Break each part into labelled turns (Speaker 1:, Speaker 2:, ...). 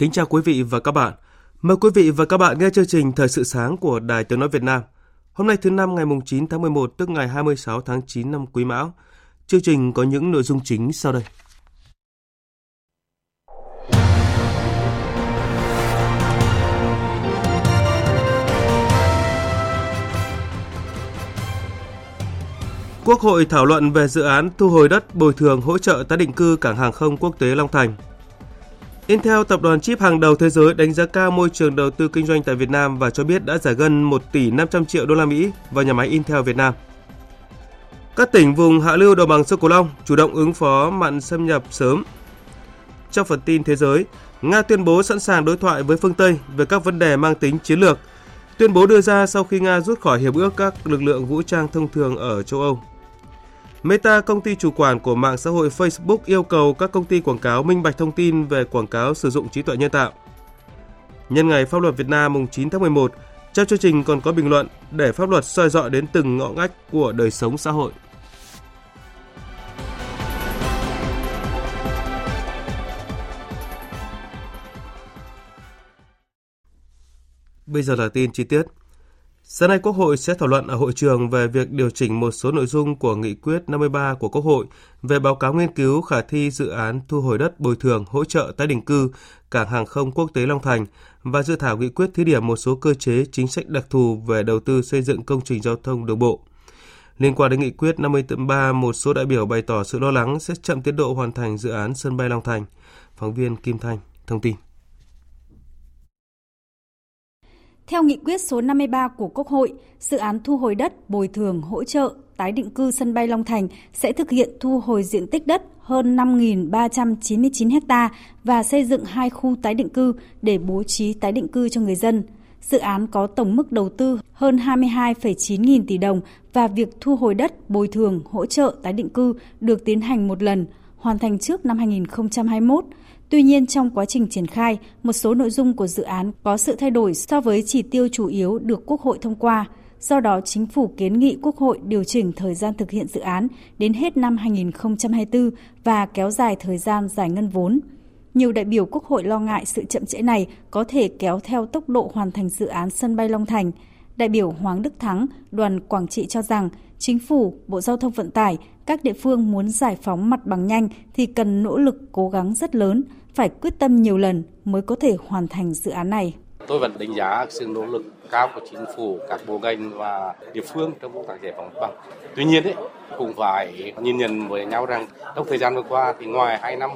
Speaker 1: Kính chào quý vị và các bạn. Mời quý vị và các bạn nghe chương trình Thời sự sáng của Đài Tiếng Nói Việt Nam. Hôm nay thứ năm ngày 9 tháng 11 tức ngày 26 tháng 9 năm Quý Mão. Chương trình có những nội dung chính sau đây. Quốc hội thảo luận về dự án thu hồi đất bồi thường hỗ trợ tái định cư cảng hàng không quốc tế Long Thành Intel, tập đoàn chip hàng đầu thế giới đánh giá cao môi trường đầu tư kinh doanh tại Việt Nam và cho biết đã giải ngân 1 tỷ 500 triệu đô la Mỹ vào nhà máy Intel Việt Nam. Các tỉnh vùng hạ lưu đồng bằng sông Cửu Long chủ động ứng phó mặn xâm nhập sớm. Trong phần tin thế giới, Nga tuyên bố sẵn sàng đối thoại với phương Tây về các vấn đề mang tính chiến lược. Tuyên bố đưa ra sau khi Nga rút khỏi hiệp ước các lực lượng vũ trang thông thường ở châu Âu. Meta, công ty chủ quản của mạng xã hội Facebook yêu cầu các công ty quảng cáo minh bạch thông tin về quảng cáo sử dụng trí tuệ nhân tạo. Nhân ngày pháp luật Việt Nam mùng 9 tháng 11, trong chương trình còn có bình luận để pháp luật soi dọi đến từng ngõ ngách của đời sống xã hội. Bây giờ là tin chi tiết. Sáng nay Quốc hội sẽ thảo luận ở hội trường về việc điều chỉnh một số nội dung của nghị quyết 53 của Quốc hội về báo cáo nghiên cứu khả thi dự án thu hồi đất bồi thường hỗ trợ tái định cư cảng hàng không quốc tế Long Thành và dự thảo nghị quyết thí điểm một số cơ chế chính sách đặc thù về đầu tư xây dựng công trình giao thông đường bộ. Liên quan đến nghị quyết 53, một số đại biểu bày tỏ sự lo lắng sẽ chậm tiến độ hoàn thành dự án sân bay Long Thành. Phóng viên Kim Thanh thông tin.
Speaker 2: Theo nghị quyết số 53 của Quốc hội, dự án thu hồi đất, bồi thường, hỗ trợ, tái định cư sân bay Long Thành sẽ thực hiện thu hồi diện tích đất hơn 5.399 ha và xây dựng hai khu tái định cư để bố trí tái định cư cho người dân. Dự án có tổng mức đầu tư hơn 22,9 nghìn tỷ đồng và việc thu hồi đất, bồi thường, hỗ trợ tái định cư được tiến hành một lần, hoàn thành trước năm 2021 Tuy nhiên, trong quá trình triển khai, một số nội dung của dự án có sự thay đổi so với chỉ tiêu chủ yếu được Quốc hội thông qua. Do đó, chính phủ kiến nghị Quốc hội điều chỉnh thời gian thực hiện dự án đến hết năm 2024 và kéo dài thời gian giải ngân vốn. Nhiều đại biểu Quốc hội lo ngại sự chậm trễ này có thể kéo theo tốc độ hoàn thành dự án sân bay Long Thành. Đại biểu Hoàng Đức Thắng, đoàn Quảng Trị cho rằng chính phủ, Bộ Giao thông Vận tải, các địa phương muốn giải phóng mặt bằng nhanh thì cần nỗ lực cố gắng rất lớn – phải quyết tâm nhiều lần mới có thể hoàn thành dự án này.
Speaker 3: Tôi vẫn đánh giá sự nỗ lực cao của chính phủ, các bộ ngành và địa phương trong công tác giải phóng mặt bằng. Tuy nhiên ấy, cũng phải nhìn nhận với nhau rằng trong thời gian vừa qua thì ngoài hai năm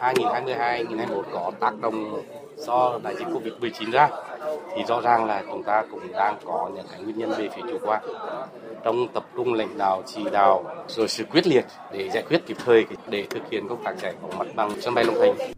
Speaker 3: 2022-2021 có tác động do đại dịch Covid-19 ra thì rõ ràng là chúng ta cũng đang có những cái nguyên nhân về phía chủ quan trong tập trung lãnh đạo chỉ đạo rồi sự quyết liệt để giải quyết kịp thời để thực hiện công tác giải phóng mặt bằng sân bay Long Thành.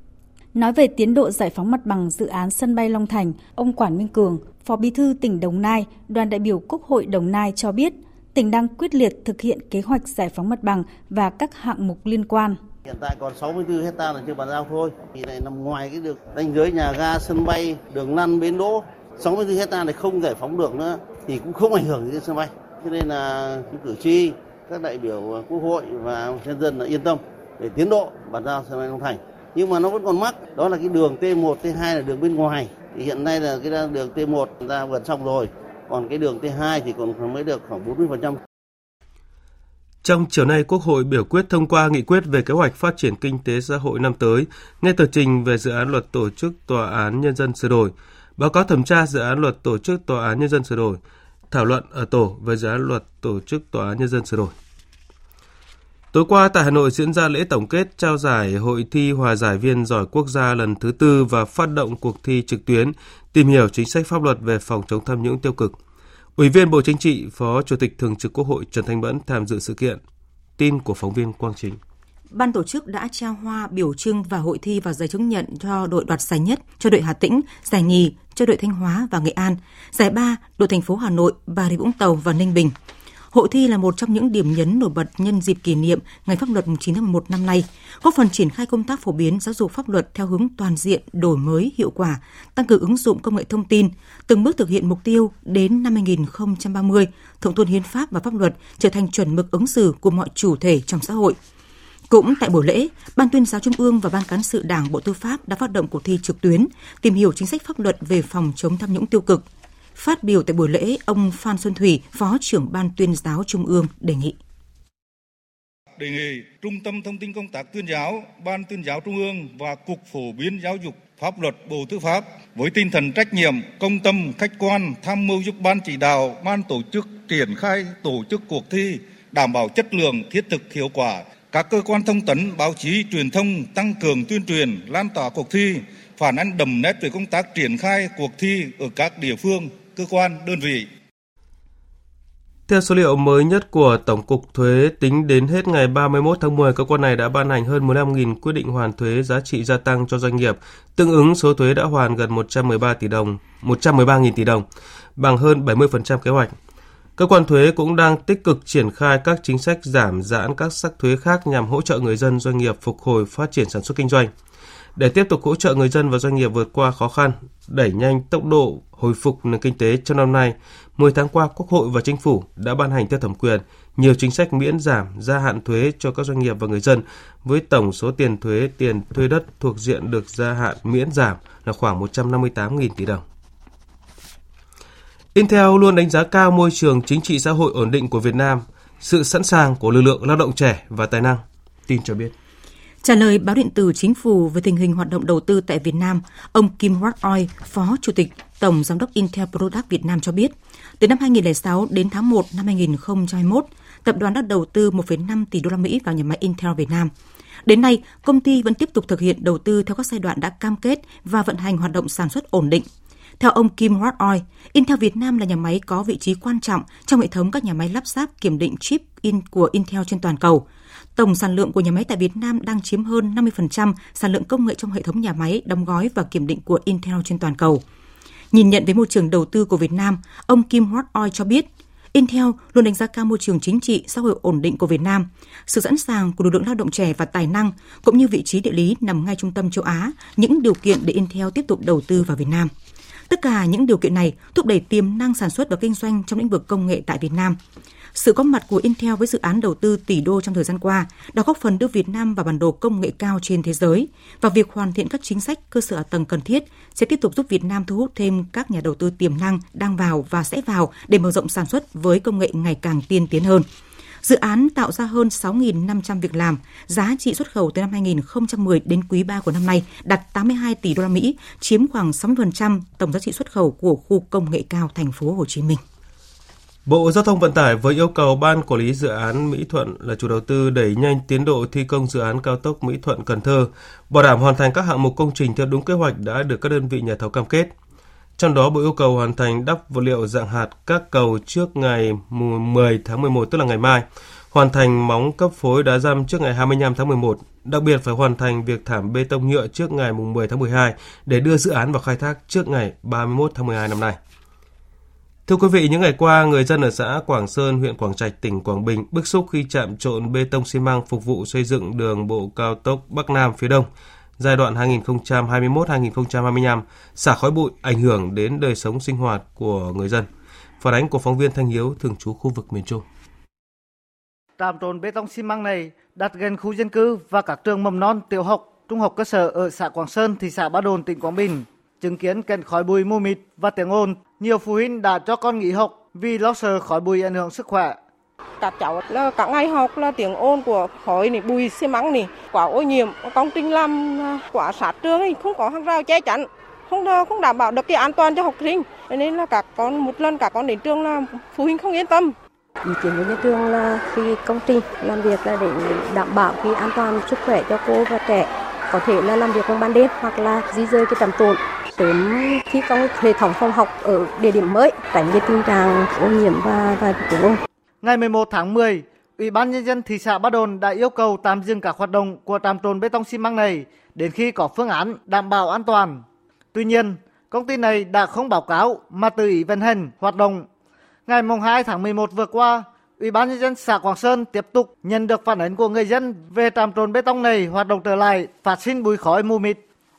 Speaker 2: Nói về tiến độ giải phóng mặt bằng dự án sân bay Long Thành, ông Quản Minh Cường, Phó Bí thư tỉnh Đồng Nai, đoàn đại biểu Quốc hội Đồng Nai cho biết, tỉnh đang quyết liệt thực hiện kế hoạch giải phóng mặt bằng và các hạng mục liên quan.
Speaker 4: Hiện tại còn 64 hecta là chưa bàn giao thôi. Thì này nằm ngoài cái được đánh giới nhà ga, sân bay, đường lăn, bến đỗ. 64 hecta này không giải phóng được nữa thì cũng không ảnh hưởng đến sân bay. Cho nên là cử tri, các đại biểu à, quốc hội và nhân dân là yên tâm về tiến độ bàn giao sân bay Long Thành nhưng mà nó vẫn còn mắc đó là cái đường T1 T2 là đường bên ngoài thì hiện nay là cái đường T1 ta gần xong rồi còn cái đường T2 thì còn mới được khoảng 40%.
Speaker 1: Trong chiều nay, Quốc hội biểu quyết thông qua nghị quyết về kế hoạch phát triển kinh tế xã hội năm tới, nghe tờ trình về dự án luật tổ chức tòa án nhân dân sửa đổi, báo cáo thẩm tra dự án luật tổ chức tòa án nhân dân sửa đổi, thảo luận ở tổ về dự án luật tổ chức tòa án nhân dân sửa đổi. Tối qua tại Hà Nội diễn ra lễ tổng kết trao giải Hội thi Hòa giải viên giỏi quốc gia lần thứ tư và phát động cuộc thi trực tuyến tìm hiểu chính sách pháp luật về phòng chống tham nhũng tiêu cực. Ủy viên Bộ Chính trị, Phó Chủ tịch Thường trực Quốc hội Trần Thanh Mẫn tham dự sự kiện. Tin của phóng viên Quang Chính.
Speaker 5: Ban tổ chức đã trao hoa biểu trưng và hội thi và giấy chứng nhận cho đội đoạt giải nhất cho đội Hà Tĩnh, giải nhì cho đội Thanh Hóa và Nghệ An, giải ba đội thành phố Hà Nội, Bà Rịa Vũng Tàu và Ninh Bình. Hội thi là một trong những điểm nhấn nổi bật nhân dịp kỷ niệm Ngày pháp luật 9 tháng 11 năm nay, góp phần triển khai công tác phổ biến giáo dục pháp luật theo hướng toàn diện, đổi mới, hiệu quả, tăng cường ứng dụng công nghệ thông tin, từng bước thực hiện mục tiêu đến năm 2030, thượng tôn hiến pháp và pháp luật trở thành chuẩn mực ứng xử của mọi chủ thể trong xã hội. Cũng tại buổi lễ, Ban tuyên giáo Trung ương và Ban cán sự Đảng Bộ Tư pháp đã phát động cuộc thi trực tuyến tìm hiểu chính sách pháp luật về phòng chống tham nhũng tiêu cực – Phát biểu tại buổi lễ, ông Phan Xuân Thủy, Phó trưởng Ban tuyên giáo Trung ương đề nghị
Speaker 6: đề nghị Trung tâm Thông tin Công tác Tuyên giáo, Ban tuyên giáo Trung ương và Cục Phổ biến Giáo dục Pháp luật Bộ Tư pháp với tinh thần trách nhiệm, công tâm, khách quan, tham mưu giúp Ban chỉ đạo, Ban tổ chức triển khai tổ chức cuộc thi, đảm bảo chất lượng, thiết thực, hiệu quả. Các cơ quan thông tấn, báo chí, truyền thông tăng cường tuyên truyền, lan tỏa cuộc thi, phản ánh đậm nét về công tác triển khai cuộc thi ở các địa phương, cơ quan, đơn vị.
Speaker 1: Theo số liệu mới nhất của Tổng cục Thuế, tính đến hết ngày 31 tháng 10, cơ quan này đã ban hành hơn 15.000 quyết định hoàn thuế giá trị gia tăng cho doanh nghiệp, tương ứng số thuế đã hoàn gần 113 tỷ đồng, 113.000 tỷ đồng, bằng hơn 70% kế hoạch. Cơ quan thuế cũng đang tích cực triển khai các chính sách giảm giãn các sắc thuế khác nhằm hỗ trợ người dân doanh nghiệp phục hồi phát triển sản xuất kinh doanh. Để tiếp tục hỗ trợ người dân và doanh nghiệp vượt qua khó khăn, đẩy nhanh tốc độ hồi phục nền kinh tế trong năm nay, 10 tháng qua, Quốc hội và Chính phủ đã ban hành theo thẩm quyền nhiều chính sách miễn giảm gia hạn thuế cho các doanh nghiệp và người dân với tổng số tiền thuế tiền thuê đất thuộc diện được gia hạn miễn giảm là khoảng 158.000 tỷ đồng. Intel luôn đánh giá cao môi trường chính trị xã hội ổn định của Việt Nam, sự sẵn sàng của lực lượng lao động trẻ và tài năng. Tin cho biết.
Speaker 5: Trả lời báo điện tử chính phủ về tình hình hoạt động đầu tư tại Việt Nam, ông Kim Ward Oi, Phó Chủ tịch Tổng Giám đốc Intel Product Việt Nam cho biết, từ năm 2006 đến tháng 1 năm 2021, tập đoàn đã đầu tư 1,5 tỷ đô la Mỹ vào nhà máy Intel Việt Nam. Đến nay, công ty vẫn tiếp tục thực hiện đầu tư theo các giai đoạn đã cam kết và vận hành hoạt động sản xuất ổn định. Theo ông Kim Ward Oi, Intel Việt Nam là nhà máy có vị trí quan trọng trong hệ thống các nhà máy lắp ráp kiểm định chip in của Intel trên toàn cầu – Tổng sản lượng của nhà máy tại Việt Nam đang chiếm hơn 50% sản lượng công nghệ trong hệ thống nhà máy đóng gói và kiểm định của Intel trên toàn cầu. Nhìn nhận với môi trường đầu tư của Việt Nam, ông Kim Hwat Oi cho biết, Intel luôn đánh giá cao môi trường chính trị, xã hội ổn định của Việt Nam, sự sẵn sàng của lực lượng lao động trẻ và tài năng, cũng như vị trí địa lý nằm ngay trung tâm châu Á, những điều kiện để Intel tiếp tục đầu tư vào Việt Nam. Tất cả những điều kiện này thúc đẩy tiềm năng sản xuất và kinh doanh trong lĩnh vực công nghệ tại Việt Nam. Sự có mặt của Intel với dự án đầu tư tỷ đô trong thời gian qua đã góp phần đưa Việt Nam vào bản đồ công nghệ cao trên thế giới và việc hoàn thiện các chính sách cơ sở hạ tầng cần thiết sẽ tiếp tục giúp Việt Nam thu hút thêm các nhà đầu tư tiềm năng đang vào và sẽ vào để mở rộng sản xuất với công nghệ ngày càng tiên tiến hơn. Dự án tạo ra hơn 6.500 việc làm, giá trị xuất khẩu từ năm 2010 đến quý 3 của năm nay đạt 82 tỷ đô la Mỹ, chiếm khoảng 60% tổng giá trị xuất khẩu của khu công nghệ cao thành phố Hồ Chí Minh.
Speaker 1: Bộ Giao thông Vận tải với yêu cầu Ban Quản lý Dự án Mỹ Thuận là chủ đầu tư đẩy nhanh tiến độ thi công dự án cao tốc Mỹ Thuận Cần Thơ, bảo đảm hoàn thành các hạng mục công trình theo đúng kế hoạch đã được các đơn vị nhà thầu cam kết. Trong đó, Bộ yêu cầu hoàn thành đắp vật liệu dạng hạt các cầu trước ngày 10 tháng 11 tức là ngày mai, hoàn thành móng cấp phối đá răm trước ngày 25 tháng 11, đặc biệt phải hoàn thành việc thảm bê tông nhựa trước ngày 10 tháng 12 để đưa dự án vào khai thác trước ngày 31 tháng 12 năm nay. Thưa quý vị, những ngày qua, người dân ở xã Quảng Sơn, huyện Quảng Trạch, tỉnh Quảng Bình bức xúc khi chạm trộn bê tông xi măng phục vụ xây dựng đường bộ cao tốc Bắc Nam phía Đông giai đoạn 2021-2025 xả khói bụi ảnh hưởng đến đời sống sinh hoạt của người dân. Phản ánh của phóng viên Thanh Hiếu thường trú khu vực miền Trung.
Speaker 7: Trạm trộn bê tông xi măng này đặt gần khu dân cư và các trường mầm non, tiểu học, trung học cơ sở ở xã Quảng Sơn, thị xã Ba Đồn, tỉnh Quảng Bình Chứng kiến cảnh khói bụi mù mịt và tiếng ồn, nhiều phụ huynh đã cho con nghỉ học vì lo sợ khói bụi ảnh hưởng sức khỏe.
Speaker 8: Các cháu là cả ngày học là tiếng ồn của khói này, bụi xi măng này, quá ô nhiễm, công trình làm quá sát trường thì không có hàng rào che chắn, không không đảm bảo được cái an toàn cho học sinh. Nên là các con một lần các con đến trường là phụ huynh không yên tâm.
Speaker 9: Ý kiến của nhà trường là khi công trình làm việc là để đảm bảo cái an toàn sức khỏe cho cô và trẻ có thể là làm việc trong ban đêm hoặc là di rời cái trạm tồn sớm thi công hệ thống phòng học ở địa điểm mới tránh cái tình trạng ô nhiễm và và tiếng ồn.
Speaker 7: Ngày 11 tháng 10, Ủy ban nhân dân thị xã Ba Đồn đã yêu cầu tạm dừng các hoạt động của trạm trộn bê tông xi măng này đến khi có phương án đảm bảo an toàn. Tuy nhiên, công ty này đã không báo cáo mà tự ý vận hành hoạt động. Ngày 2 tháng 11 vừa qua, Ủy ban nhân dân xã Quảng Sơn tiếp tục nhận được phản ánh của người dân về trạm trộn bê tông này hoạt động trở lại, phát sinh bụi khói mù mịt.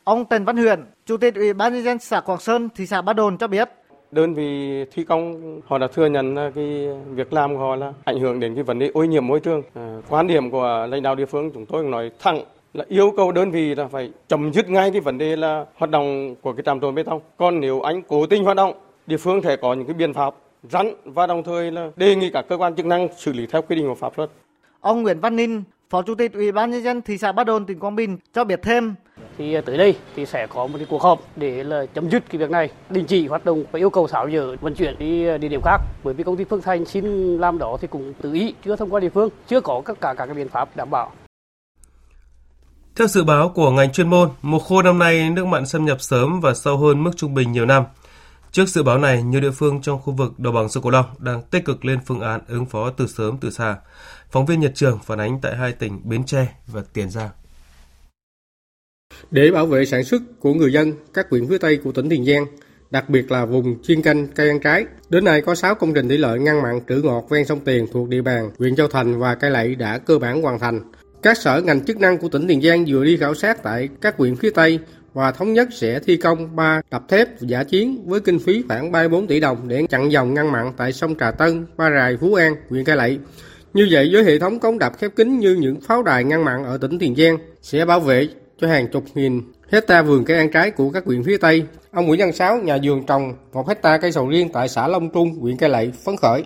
Speaker 7: Ông Trần Văn Huyền, Chủ tịch Ủy ban nhân dân xã Quảng Sơn, thị xã Ba Đồn cho biết,
Speaker 10: đơn vị thi công họ đã thừa nhận cái việc làm của họ là ảnh hưởng đến cái vấn đề ô nhiễm môi trường. À, quan điểm của lãnh đạo địa phương chúng tôi nói thẳng là yêu cầu đơn vị là phải chấm dứt ngay cái vấn đề là hoạt động của cái trạm trộn bê tông. Còn nếu anh cố tình hoạt động, địa phương sẽ có những cái biện pháp rắn và đồng thời là đề nghị các cơ quan chức năng xử lý theo quy định của pháp luật.
Speaker 7: Ông Nguyễn Văn Ninh, Phó Chủ tịch Ủy ban nhân dân thị xã Ba Đồn tỉnh Quảng Bình cho biết thêm
Speaker 11: thì ờ, tới đây thì sẽ có một cái cuộc họp để là chấm dứt cái việc này đình chỉ hoạt động và yêu cầu tháo dỡ vận chuyển đi ờ, địa điểm khác bởi vì công ty Phương Thành xin làm đó thì cũng tự ý chưa thông qua địa phương chưa có tất cả các cái biện pháp đảm bảo
Speaker 1: theo dự báo của ngành chuyên môn, mùa khô năm nay nước mặn xâm nhập sớm và sâu hơn mức trung bình nhiều năm. Trước dự báo này, nhiều địa phương trong khu vực đồng bằng sông Cửu Long đang tích cực lên phương án ứng phó từ sớm từ xa. Phóng viên Nhật Trường phản ánh tại hai tỉnh Bến Tre và Tiền Giang.
Speaker 12: Để bảo vệ sản xuất của người dân các huyện phía Tây của tỉnh Tiền Giang, đặc biệt là vùng chuyên canh cây ăn trái. Đến nay có 6 công trình thủy lợi ngăn mặn trữ ngọt ven sông Tiền thuộc địa bàn huyện Châu Thành và Cai Lậy đã cơ bản hoàn thành. Các sở ngành chức năng của tỉnh Tiền Giang vừa đi khảo sát tại các huyện phía Tây và thống nhất sẽ thi công 3 đập thép giả chiến với kinh phí khoảng 34 tỷ đồng để chặn dòng ngăn mặn tại sông Trà Tân, Ba Rài, Phú An, huyện Cai Lậy. Như vậy với hệ thống cống đập khép kín như những pháo đài ngăn mặn ở tỉnh Tiền Giang sẽ bảo vệ cho hàng chục nghìn hecta vườn cây ăn trái của các huyện phía Tây. Ông Nguyễn Văn Sáu, nhà vườn trồng một hecta cây sầu riêng tại xã Long Trung, huyện Cai Lậy phấn khởi.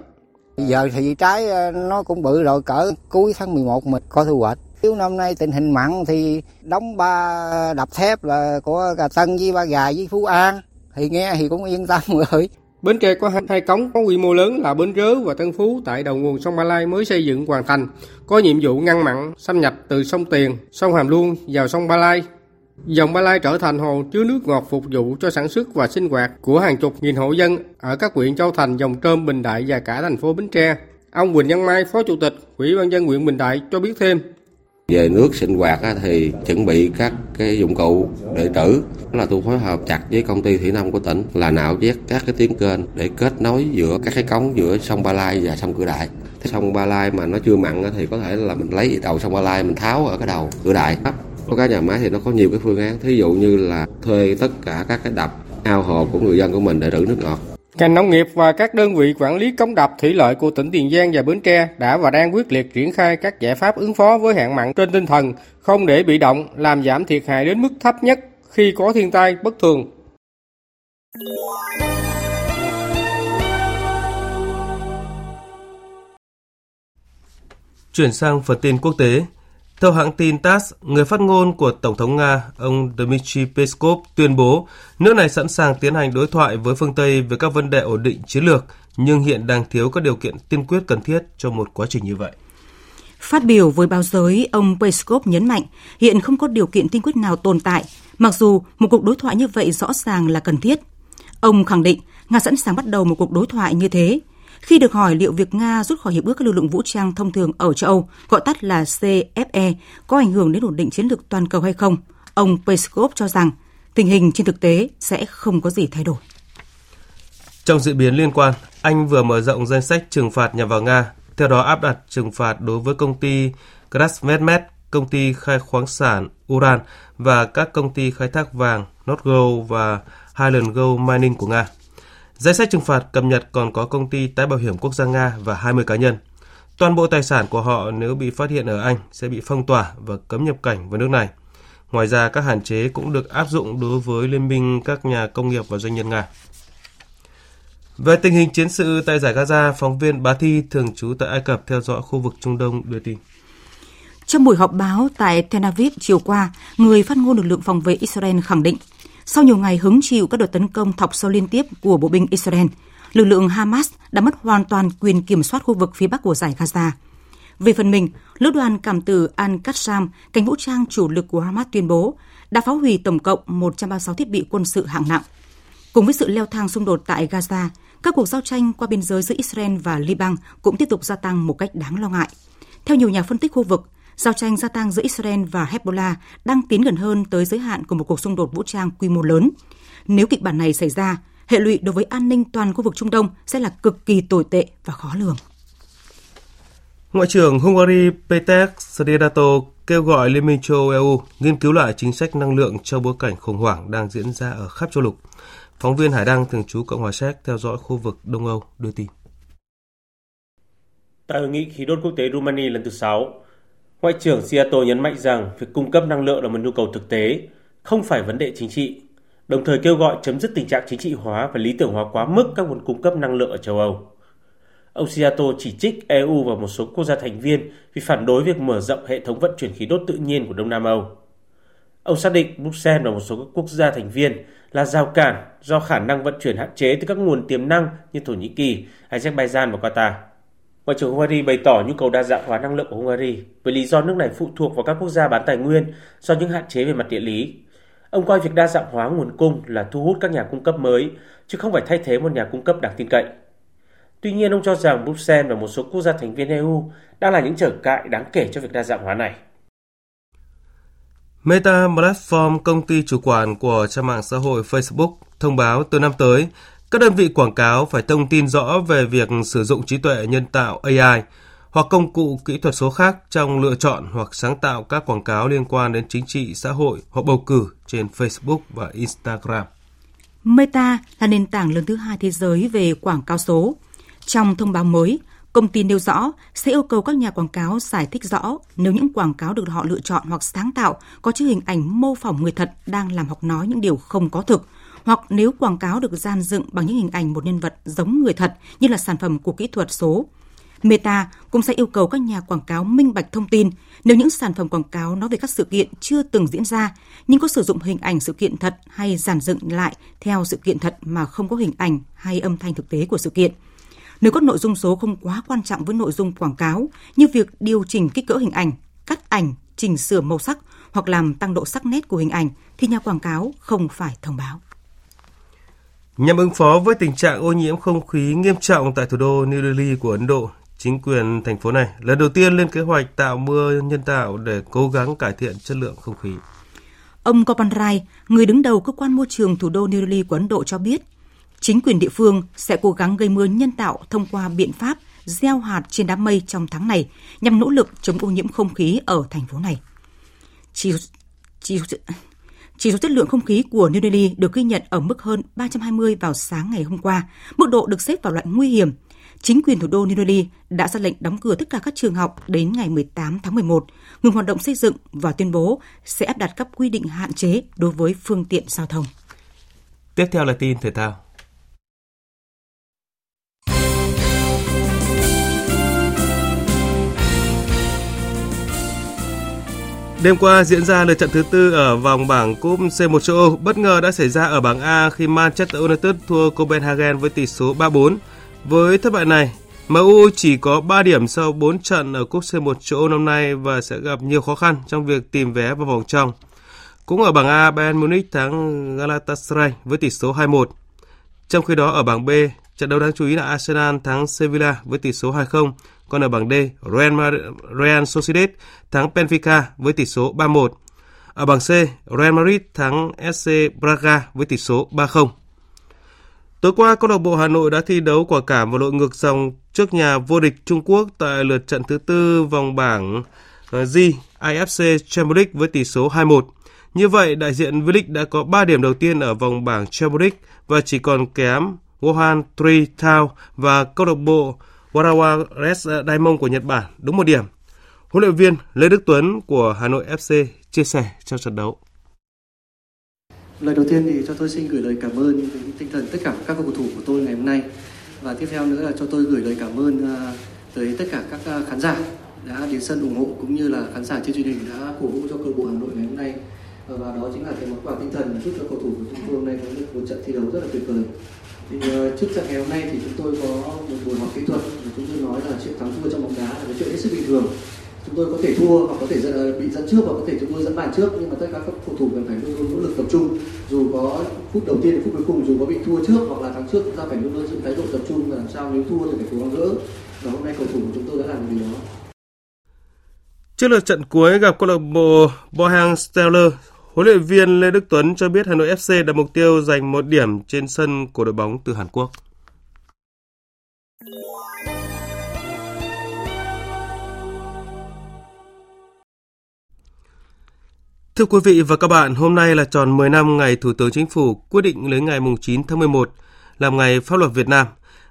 Speaker 13: Giờ thì trái ờ, nó cũng bự rồi cỡ cuối tháng 11 mình có thu hoạch. Nếu năm nay tình hình mặn thì đóng ba đập thép là của Cà Tân với Ba Gà với Phú An thì nghe thì cũng yên tâm rồi.
Speaker 12: Bến Tre có hai cống có quy mô lớn là Bến Rớ và Tân Phú tại đầu nguồn sông Ba Lai mới xây dựng hoàn thành, có nhiệm vụ ngăn mặn xâm nhập từ sông Tiền, sông Hàm Luông vào sông Ba Lai. Dòng Ba Lai trở thành hồ chứa nước ngọt phục vụ cho sản xuất và sinh hoạt của hàng chục nghìn hộ dân ở các huyện Châu Thành, Dòng Trơm, Bình Đại và cả thành phố Bến Tre. Ông Quỳnh Văn Mai, Phó Chủ tịch Ủy ban dân huyện Bình Đại cho biết thêm.
Speaker 14: Về nước sinh hoạt thì chuẩn bị các cái dụng cụ để trữ là tôi phối hợp chặt với công ty thủy nông của tỉnh là nạo vét các cái tuyến kênh để kết nối giữa các cái cống giữa sông Ba Lai và sông Cửa Đại. Sông Ba Lai mà nó chưa mặn thì có thể là mình lấy đầu sông Ba Lai mình tháo ở cái đầu Cửa Đại. Có cái nhà máy thì nó có nhiều cái phương án, thí dụ như là thuê tất cả các cái đập ao hồ của người dân của mình để trữ nước ngọt.
Speaker 12: Ngành nông nghiệp và các đơn vị quản lý cống đập thủy lợi của tỉnh Tiền Giang và Bến Tre đã và đang quyết liệt triển khai các giải pháp ứng phó với hạn mặn trên tinh thần không để bị động, làm giảm thiệt hại đến mức thấp nhất khi có thiên tai bất thường.
Speaker 1: Chuyển sang phần tin quốc tế, theo hãng tin TASS, người phát ngôn của Tổng thống Nga, ông Dmitry Peskov tuyên bố nước này sẵn sàng tiến hành đối thoại với phương Tây về các vấn đề ổn định chiến lược, nhưng hiện đang thiếu các điều kiện tiên quyết cần thiết cho một quá trình như vậy.
Speaker 5: Phát biểu với báo giới, ông Peskov nhấn mạnh hiện không có điều kiện tiên quyết nào tồn tại, mặc dù một cuộc đối thoại như vậy rõ ràng là cần thiết. Ông khẳng định Nga sẵn sàng bắt đầu một cuộc đối thoại như thế, khi được hỏi liệu việc Nga rút khỏi hiệp ước các lực lượng vũ trang thông thường ở châu Âu, gọi tắt là CFE, có ảnh hưởng đến ổn định chiến lược toàn cầu hay không, ông Peskov cho rằng tình hình trên thực tế sẽ không có gì thay đổi.
Speaker 1: Trong diễn biến liên quan, Anh vừa mở rộng danh sách trừng phạt nhằm vào Nga, theo đó áp đặt trừng phạt đối với công ty Krasmedmed, công ty khai khoáng sản Uran và các công ty khai thác vàng Notgo và Highland Gold Mining của Nga. Danh sách trừng phạt cập nhật còn có công ty tái bảo hiểm quốc gia Nga và 20 cá nhân. Toàn bộ tài sản của họ nếu bị phát hiện ở Anh sẽ bị phong tỏa và cấm nhập cảnh vào nước này. Ngoài ra, các hạn chế cũng được áp dụng đối với Liên minh các nhà công nghiệp và doanh nhân Nga. Về tình hình chiến sự tại giải Gaza, phóng viên Bá Thi thường trú tại Ai Cập theo dõi khu vực Trung Đông đưa tin.
Speaker 5: Trong buổi họp báo tại Tel Aviv chiều qua, người phát ngôn lực lượng phòng vệ Israel khẳng định sau nhiều ngày hứng chịu các đợt tấn công thọc sâu liên tiếp của bộ binh Israel, lực lượng Hamas đã mất hoàn toàn quyền kiểm soát khu vực phía bắc của giải Gaza. Về phần mình, lữ đoàn cảm tử Al-Qassam, cánh vũ trang chủ lực của Hamas tuyên bố đã phá hủy tổng cộng 136 thiết bị quân sự hạng nặng. Cùng với sự leo thang xung đột tại Gaza, các cuộc giao tranh qua biên giới giữa Israel và Liban cũng tiếp tục gia tăng một cách đáng lo ngại. Theo nhiều nhà phân tích khu vực, giao tranh gia tăng giữa Israel và Hezbollah đang tiến gần hơn tới giới hạn của một cuộc xung đột vũ trang quy mô lớn. Nếu kịch bản này xảy ra, hệ lụy đối với an ninh toàn khu vực Trung Đông sẽ là cực kỳ tồi tệ và khó lường.
Speaker 1: Ngoại trưởng Hungary Peter Sredato kêu gọi Liên minh châu EU nghiên cứu lại chính sách năng lượng trong bối cảnh khủng hoảng đang diễn ra ở khắp châu lục. Phóng viên Hải Đăng thường trú Cộng hòa Séc theo dõi khu vực Đông Âu đưa tin.
Speaker 15: Tại hội nghị khí đốt quốc tế Rumani lần thứ 6, Ngoại trưởng Seattle nhấn mạnh rằng việc cung cấp năng lượng là một nhu cầu thực tế, không phải vấn đề chính trị, đồng thời kêu gọi chấm dứt tình trạng chính trị hóa và lý tưởng hóa quá mức các nguồn cung cấp năng lượng ở châu Âu. Ông Seattle chỉ trích EU và một số quốc gia thành viên vì phản đối việc mở rộng hệ thống vận chuyển khí đốt tự nhiên của Đông Nam Âu. Ông xác định Bruxelles và một số các quốc gia thành viên là rào cản do khả năng vận chuyển hạn chế từ các nguồn tiềm năng như Thổ Nhĩ Kỳ, Azerbaijan và Qatar. Ngoại trưởng Hungary bày tỏ nhu cầu đa dạng hóa năng lượng của Hungary với lý do nước này phụ thuộc vào các quốc gia bán tài nguyên do những hạn chế về mặt địa lý. Ông coi việc đa dạng hóa nguồn cung là thu hút các nhà cung cấp mới, chứ không phải thay thế một nhà cung cấp đáng tin cậy. Tuy nhiên, ông cho rằng Bruxelles và một số quốc gia thành viên EU đang là những trở ngại đáng kể cho việc đa dạng hóa này.
Speaker 1: Meta Platform, công ty chủ quản của trang mạng xã hội Facebook, thông báo từ năm tới, các đơn vị quảng cáo phải thông tin rõ về việc sử dụng trí tuệ nhân tạo AI hoặc công cụ kỹ thuật số khác trong lựa chọn hoặc sáng tạo các quảng cáo liên quan đến chính trị, xã hội hoặc bầu cử trên Facebook và Instagram.
Speaker 5: Meta là nền tảng lớn thứ hai thế giới về quảng cáo số. Trong thông báo mới, công ty nêu rõ sẽ yêu cầu các nhà quảng cáo giải thích rõ nếu những quảng cáo được họ lựa chọn hoặc sáng tạo có chứa hình ảnh mô phỏng người thật đang làm hoặc nói những điều không có thực, hoặc nếu quảng cáo được gian dựng bằng những hình ảnh một nhân vật giống người thật như là sản phẩm của kỹ thuật số. Meta cũng sẽ yêu cầu các nhà quảng cáo minh bạch thông tin nếu những sản phẩm quảng cáo nói về các sự kiện chưa từng diễn ra nhưng có sử dụng hình ảnh sự kiện thật hay giản dựng lại theo sự kiện thật mà không có hình ảnh hay âm thanh thực tế của sự kiện. Nếu có nội dung số không quá quan trọng với nội dung quảng cáo như việc điều chỉnh kích cỡ hình ảnh, cắt ảnh, chỉnh sửa màu sắc hoặc làm tăng độ sắc nét của hình ảnh thì nhà quảng cáo không phải thông báo.
Speaker 1: Nhằm ứng phó với tình trạng ô nhiễm không khí nghiêm trọng tại thủ đô New Delhi của Ấn Độ, chính quyền thành phố này lần đầu tiên lên kế hoạch tạo mưa nhân tạo để cố gắng cải thiện chất lượng không khí.
Speaker 5: Ông Gopan Rai, người đứng đầu cơ quan môi trường thủ đô New Delhi của Ấn Độ cho biết, chính quyền địa phương sẽ cố gắng gây mưa nhân tạo thông qua biện pháp gieo hạt trên đám mây trong tháng này nhằm nỗ lực chống ô nhiễm không khí ở thành phố này. Chỉ, chỉ, chỉ số chất lượng không khí của New Delhi được ghi nhận ở mức hơn 320 vào sáng ngày hôm qua, mức độ được xếp vào loại nguy hiểm. Chính quyền thủ đô New Delhi đã ra lệnh đóng cửa tất cả các trường học đến ngày 18 tháng 11, ngừng hoạt động xây dựng và tuyên bố sẽ áp đặt các quy định hạn chế đối với phương tiện giao thông.
Speaker 1: Tiếp theo là tin thể thao. Đêm qua diễn ra lượt trận thứ tư ở vòng bảng cúp C1 châu Âu bất ngờ đã xảy ra ở bảng A khi Manchester United thua Copenhagen với tỷ số 3-4. Với thất bại này, MU chỉ có 3 điểm sau 4 trận ở cúp C1 châu Âu năm nay và sẽ gặp nhiều khó khăn trong việc tìm vé vào vòng trong. Cũng ở bảng A, Bayern Munich thắng Galatasaray với tỷ số 2-1. Trong khi đó ở bảng B, trận đấu đáng chú ý là Arsenal thắng Sevilla với tỷ số 2-0 còn ở bảng D, Real, Real Sociedad thắng Benfica với tỷ số 3-1. Ở bảng C, Real Madrid thắng SC Braga với tỷ số 3-0. Tối qua, câu lạc bộ Hà Nội đã thi đấu quả cảm và lội ngược dòng trước nhà vô địch Trung Quốc tại lượt trận thứ tư vòng bảng ờ, G IFC Champions League với tỷ số 2-1. Như vậy, đại diện V-League đã có 3 điểm đầu tiên ở vòng bảng Champions League và chỉ còn kém Wuhan Three Town và câu lạc bộ Warawa Red ờ, Diamond của Nhật Bản đúng một điểm. Huấn luyện viên Lê Đức Tuấn của Hà Nội FC chia sẻ trong trận đấu.
Speaker 16: Lời đầu tiên thì cho tôi xin gửi lời cảm ơn với tinh thần tất cả các cầu thủ của tôi ngày hôm nay và tiếp theo nữa là cho tôi gửi lời cảm ơn ờ, tới tất cả các ờ, khán giả đã đến sân ủng hộ cũng như là khán giả trên truyền hình đã cổ vũ cho câu lạc bộ Hà Nội ngày hôm nay và đó chính là cái món quà tinh thần giúp cho cầu thủ của chúng tôi hôm nay có được một trận thi đấu rất là tuyệt vời thì ờ, trước trận ngày hôm nay thì chúng tôi có một buổi họp kỹ thuật chúng tôi nói là chuyện thắng thua trong bóng đá là cái chuyện hết sức bình thường. Chúng tôi có thể thua hoặc có thể dẫn, ờ, bị dẫn trước hoặc có thể chúng tôi dẫn bàn trước nhưng mà tất cả các cầu thủ cần phải luôn luôn nỗ lực tập trung. Dù có phút đầu tiên phút cuối cùng dù có bị thua trước hoặc là thắng trước chúng ta phải luôn luôn giữ thái độ tập trung và làm sao nếu thua thì phải cố gắng gỡ. Và hôm nay cầu thủ của chúng tôi đã làm điều đó.
Speaker 1: Trước lượt trận cuối gặp câu lạc bộ Bohang Steller, huấn luyện viên Lê Đức Tuấn cho biết Hà Nội FC đặt mục tiêu giành một điểm trên sân của đội bóng từ Hàn Quốc. Thưa quý vị và các bạn, hôm nay là tròn 10 năm ngày Thủ tướng Chính phủ quyết định lấy ngày 9 tháng 11 làm ngày pháp luật Việt Nam,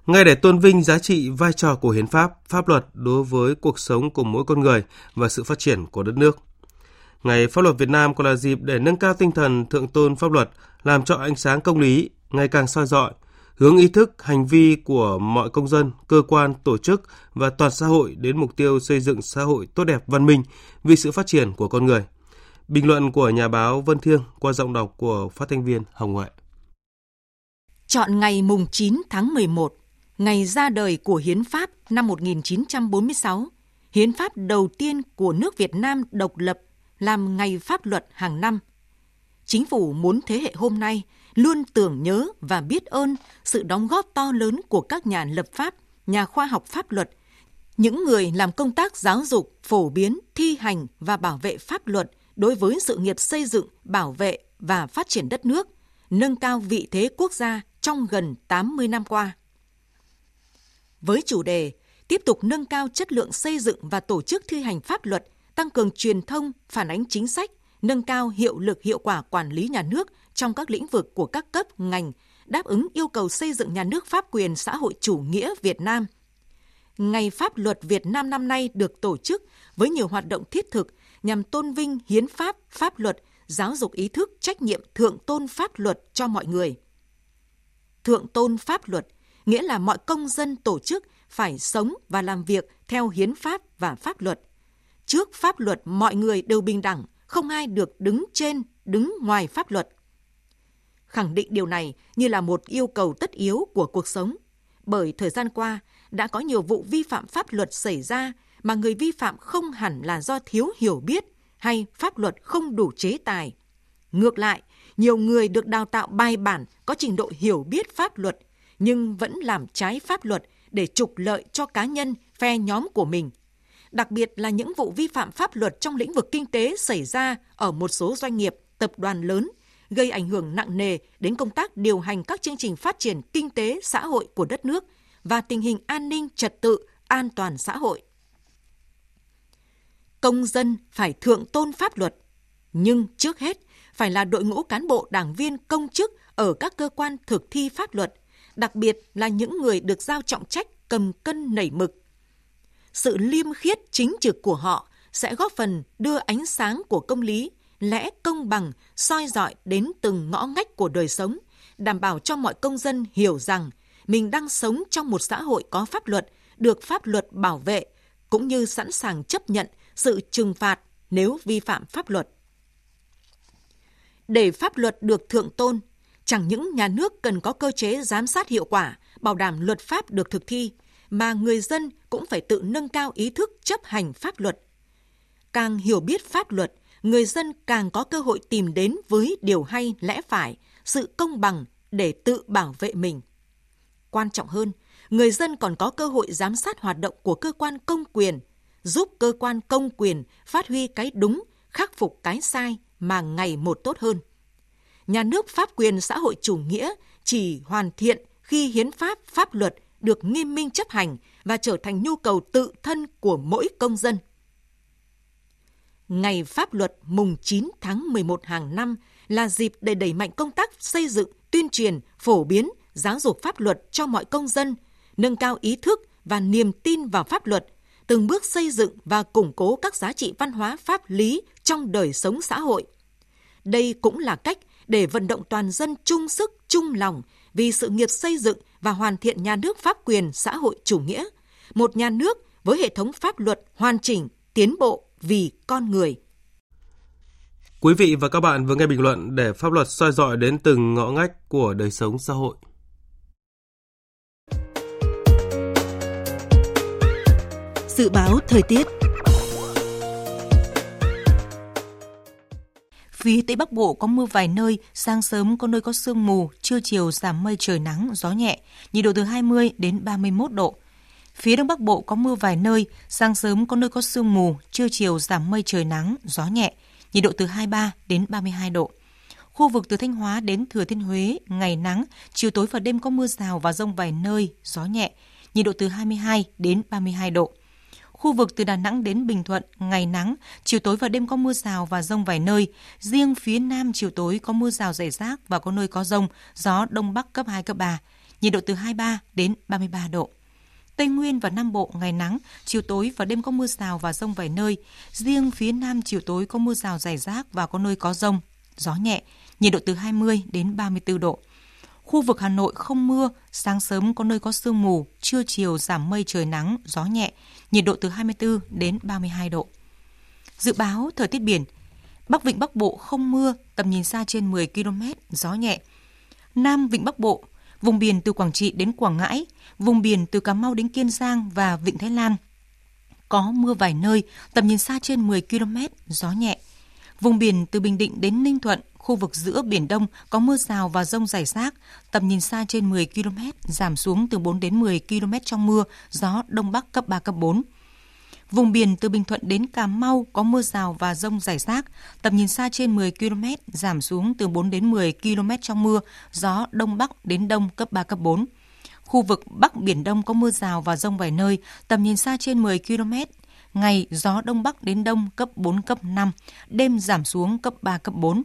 Speaker 1: ngay để tôn vinh giá trị vai trò của hiến pháp, pháp luật đối với cuộc sống của mỗi con người và sự phát triển của đất nước. Ngày pháp luật Việt Nam còn là dịp để nâng cao tinh thần thượng tôn pháp luật, làm cho ánh sáng công lý ngày càng soi rọi, hướng ý thức, hành vi của mọi công dân, cơ quan, tổ chức và toàn xã hội đến mục tiêu xây dựng xã hội tốt đẹp văn minh vì sự phát triển của con người – Bình luận của nhà báo Vân Thiêng qua giọng đọc của phát thanh viên Hồng Huệ.
Speaker 17: Chọn ngày mùng 9 tháng 11, ngày ra đời của Hiến pháp năm 1946, Hiến pháp đầu tiên của nước Việt Nam độc lập làm ngày pháp luật hàng năm. Chính phủ muốn thế hệ hôm nay luôn tưởng nhớ và biết ơn sự đóng góp to lớn của các nhà lập pháp, nhà khoa học pháp luật, những người làm công tác giáo dục, phổ biến, thi hành và bảo vệ pháp luật – đối với sự nghiệp xây dựng, bảo vệ và phát triển đất nước, nâng cao vị thế quốc gia trong gần 80 năm qua. Với chủ đề tiếp tục nâng cao chất lượng xây dựng và tổ chức thi hành pháp luật, tăng cường truyền thông, phản ánh chính sách, nâng cao hiệu lực hiệu quả quản lý nhà nước trong các lĩnh vực của các cấp ngành, đáp ứng yêu cầu xây dựng nhà nước pháp quyền xã hội chủ nghĩa Việt Nam. Ngày Pháp luật Việt Nam năm nay được tổ chức với nhiều hoạt động thiết thực nhằm tôn vinh hiến pháp, pháp luật, giáo dục ý thức trách nhiệm thượng tôn pháp luật cho mọi người. Thượng tôn pháp luật nghĩa là mọi công dân tổ chức phải sống và làm việc theo hiến pháp và pháp luật. Trước pháp luật mọi người đều bình đẳng, không ai được đứng trên, đứng ngoài pháp luật. Khẳng định điều này như là một yêu cầu tất yếu của cuộc sống, bởi thời gian qua đã có nhiều vụ vi phạm pháp luật xảy ra mà người vi phạm không hẳn là do thiếu hiểu biết hay pháp luật không đủ chế tài. Ngược lại, nhiều người được đào tạo bài bản có trình độ hiểu biết pháp luật nhưng vẫn làm trái pháp luật để trục lợi cho cá nhân, phe nhóm của mình. Đặc biệt là những vụ vi phạm pháp luật trong lĩnh vực kinh tế xảy ra ở một số doanh nghiệp, tập đoàn lớn, gây ảnh hưởng nặng nề đến công tác điều hành các chương trình phát triển kinh tế xã hội của đất nước và tình hình an ninh trật tự, an toàn xã hội công dân phải thượng tôn pháp luật, nhưng trước hết phải là đội ngũ cán bộ đảng viên công chức ở các cơ quan thực thi pháp luật, đặc biệt là những người được giao trọng trách cầm cân nảy mực. Sự liêm khiết chính trực của họ sẽ góp phần đưa ánh sáng của công lý, lẽ công bằng soi dọi đến từng ngõ ngách của đời sống, đảm bảo cho mọi công dân hiểu rằng mình đang sống trong một xã hội có pháp luật, được pháp luật bảo vệ, cũng như sẵn sàng chấp nhận sự trừng phạt nếu vi phạm pháp luật. Để pháp luật được thượng tôn, chẳng những nhà nước cần có cơ chế giám sát hiệu quả, bảo đảm luật pháp được thực thi, mà người dân cũng phải tự nâng cao ý thức chấp hành pháp luật. Càng hiểu biết pháp luật, người dân càng có cơ hội tìm đến với điều hay lẽ phải, sự công bằng để tự bảo vệ mình. Quan trọng hơn, người dân còn có cơ hội giám sát hoạt động của cơ quan công quyền, giúp cơ quan công quyền phát huy cái đúng, khắc phục cái sai mà ngày một tốt hơn. Nhà nước pháp quyền xã hội chủ nghĩa chỉ hoàn thiện khi hiến pháp, pháp luật được nghiêm minh chấp hành và trở thành nhu cầu tự thân của mỗi công dân. Ngày pháp luật mùng 9 tháng 11 hàng năm là dịp để đẩy mạnh công tác xây dựng, tuyên truyền, phổ biến, giáo dục pháp luật cho mọi công dân, nâng cao ý thức và niềm tin vào pháp luật – từng bước xây dựng và củng cố các giá trị văn hóa pháp lý trong đời sống xã hội. Đây cũng là cách để vận động toàn dân chung sức, chung lòng vì sự nghiệp xây dựng và hoàn thiện nhà nước pháp quyền xã hội chủ nghĩa, một nhà nước với hệ thống pháp luật hoàn chỉnh, tiến bộ vì con người.
Speaker 1: Quý vị và các bạn vừa nghe bình luận để pháp luật soi dọi đến từng ngõ ngách của đời sống xã hội.
Speaker 5: Dự báo thời tiết Phía Tây Bắc Bộ có mưa vài nơi, sáng sớm có nơi có sương mù, trưa chiều giảm mây trời nắng, gió nhẹ, nhiệt độ từ 20 đến 31 độ. Phía Đông Bắc Bộ có mưa vài nơi, sáng sớm có nơi có sương mù, trưa chiều giảm mây trời nắng, gió nhẹ, nhiệt độ từ 23 đến 32 độ. Khu vực từ Thanh Hóa đến Thừa Thiên Huế, ngày nắng, chiều tối và đêm có mưa rào và rông vài nơi, gió nhẹ, nhiệt độ từ 22 đến 32 độ. Khu vực từ Đà Nẵng đến Bình Thuận, ngày nắng, chiều tối và đêm có mưa rào và rông vài nơi. Riêng phía Nam chiều tối có mưa rào rải rác và có nơi có rông, gió Đông Bắc cấp 2, cấp 3, nhiệt độ từ 23 đến 33 độ. Tây Nguyên và Nam Bộ ngày nắng, chiều tối và đêm có mưa rào và rông vài nơi. Riêng phía Nam chiều tối có mưa rào rải rác và có nơi có rông, gió nhẹ, nhiệt độ từ 20 đến 34 độ. Khu vực Hà Nội không mưa, sáng sớm có nơi có sương mù, trưa chiều giảm mây trời nắng, gió nhẹ, nhiệt độ từ 24 đến 32 độ. Dự báo thời tiết biển, Bắc Vịnh Bắc Bộ không mưa, tầm nhìn xa trên 10 km, gió nhẹ. Nam Vịnh Bắc Bộ, vùng biển từ Quảng Trị đến Quảng Ngãi, vùng biển từ Cà Mau đến Kiên Giang và Vịnh Thái Lan. Có mưa vài nơi, tầm nhìn xa trên 10 km, gió nhẹ. Vùng biển từ Bình Định đến Ninh Thuận, khu vực giữa Biển Đông có mưa rào và rông rải rác, tầm nhìn xa trên 10 km, giảm xuống từ 4 đến 10 km trong mưa, gió Đông Bắc cấp 3, cấp 4. Vùng biển từ Bình Thuận đến Cà Mau có mưa rào và rông rải rác, tầm nhìn xa trên 10 km, giảm xuống từ 4 đến 10 km trong mưa, gió Đông Bắc đến Đông cấp 3, cấp 4. Khu vực Bắc Biển Đông có mưa rào và rông vài nơi, tầm nhìn xa trên 10 km, ngày gió Đông Bắc đến Đông cấp 4, cấp 5, đêm giảm xuống cấp 3, cấp 4.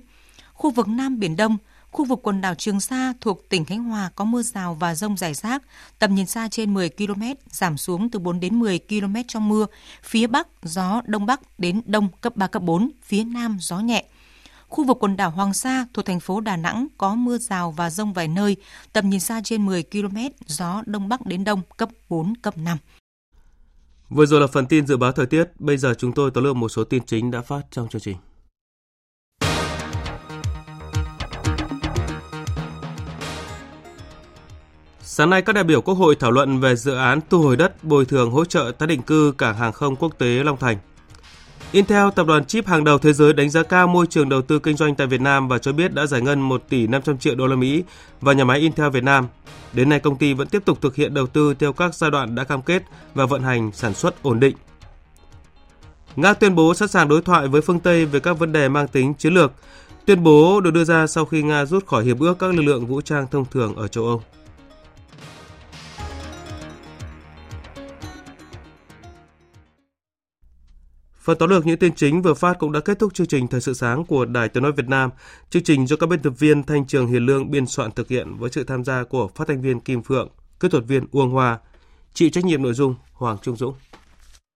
Speaker 5: Khu vực Nam Biển Đông, khu vực quần đảo Trường Sa thuộc tỉnh Khánh Hòa có mưa rào và rông rải rác, tầm nhìn xa trên 10 km, giảm xuống từ 4 đến 10 km trong mưa. Phía Bắc, gió Đông Bắc đến Đông cấp 3, cấp 4, phía Nam gió nhẹ. Khu vực quần đảo Hoàng Sa thuộc thành phố Đà Nẵng có mưa rào và rông vài nơi, tầm nhìn xa trên 10 km, gió Đông Bắc đến Đông cấp 4, cấp 5.
Speaker 1: Vừa rồi là phần tin dự báo thời tiết, bây giờ chúng tôi tóm lược một số tin chính đã phát trong chương trình. Sáng nay, các đại biểu Quốc hội thảo luận về dự án thu hồi đất bồi thường hỗ trợ tái định cư cảng hàng không quốc tế Long Thành. Intel, tập đoàn chip hàng đầu thế giới đánh giá cao môi trường đầu tư kinh doanh tại Việt Nam và cho biết đã giải ngân 1 tỷ 500 triệu đô la Mỹ vào nhà máy Intel Việt Nam. Đến nay, công ty vẫn tiếp tục thực hiện đầu tư theo các giai đoạn đã cam kết và vận hành sản xuất ổn định. Nga tuyên bố sẵn sàng đối thoại với phương Tây về các vấn đề mang tính chiến lược. Tuyên bố được đưa ra sau khi Nga rút khỏi hiệp ước các lực lượng vũ trang thông thường ở châu Âu. Phần tóm lược những tin chính vừa phát cũng đã kết thúc chương trình Thời sự sáng của Đài Tiếng Nói Việt Nam. Chương trình do các biên tập viên Thanh Trường Hiền Lương biên soạn thực hiện với sự tham gia của phát thanh viên Kim Phượng, kỹ thuật viên Uông Hoa, chịu trách nhiệm nội dung Hoàng Trung Dũng.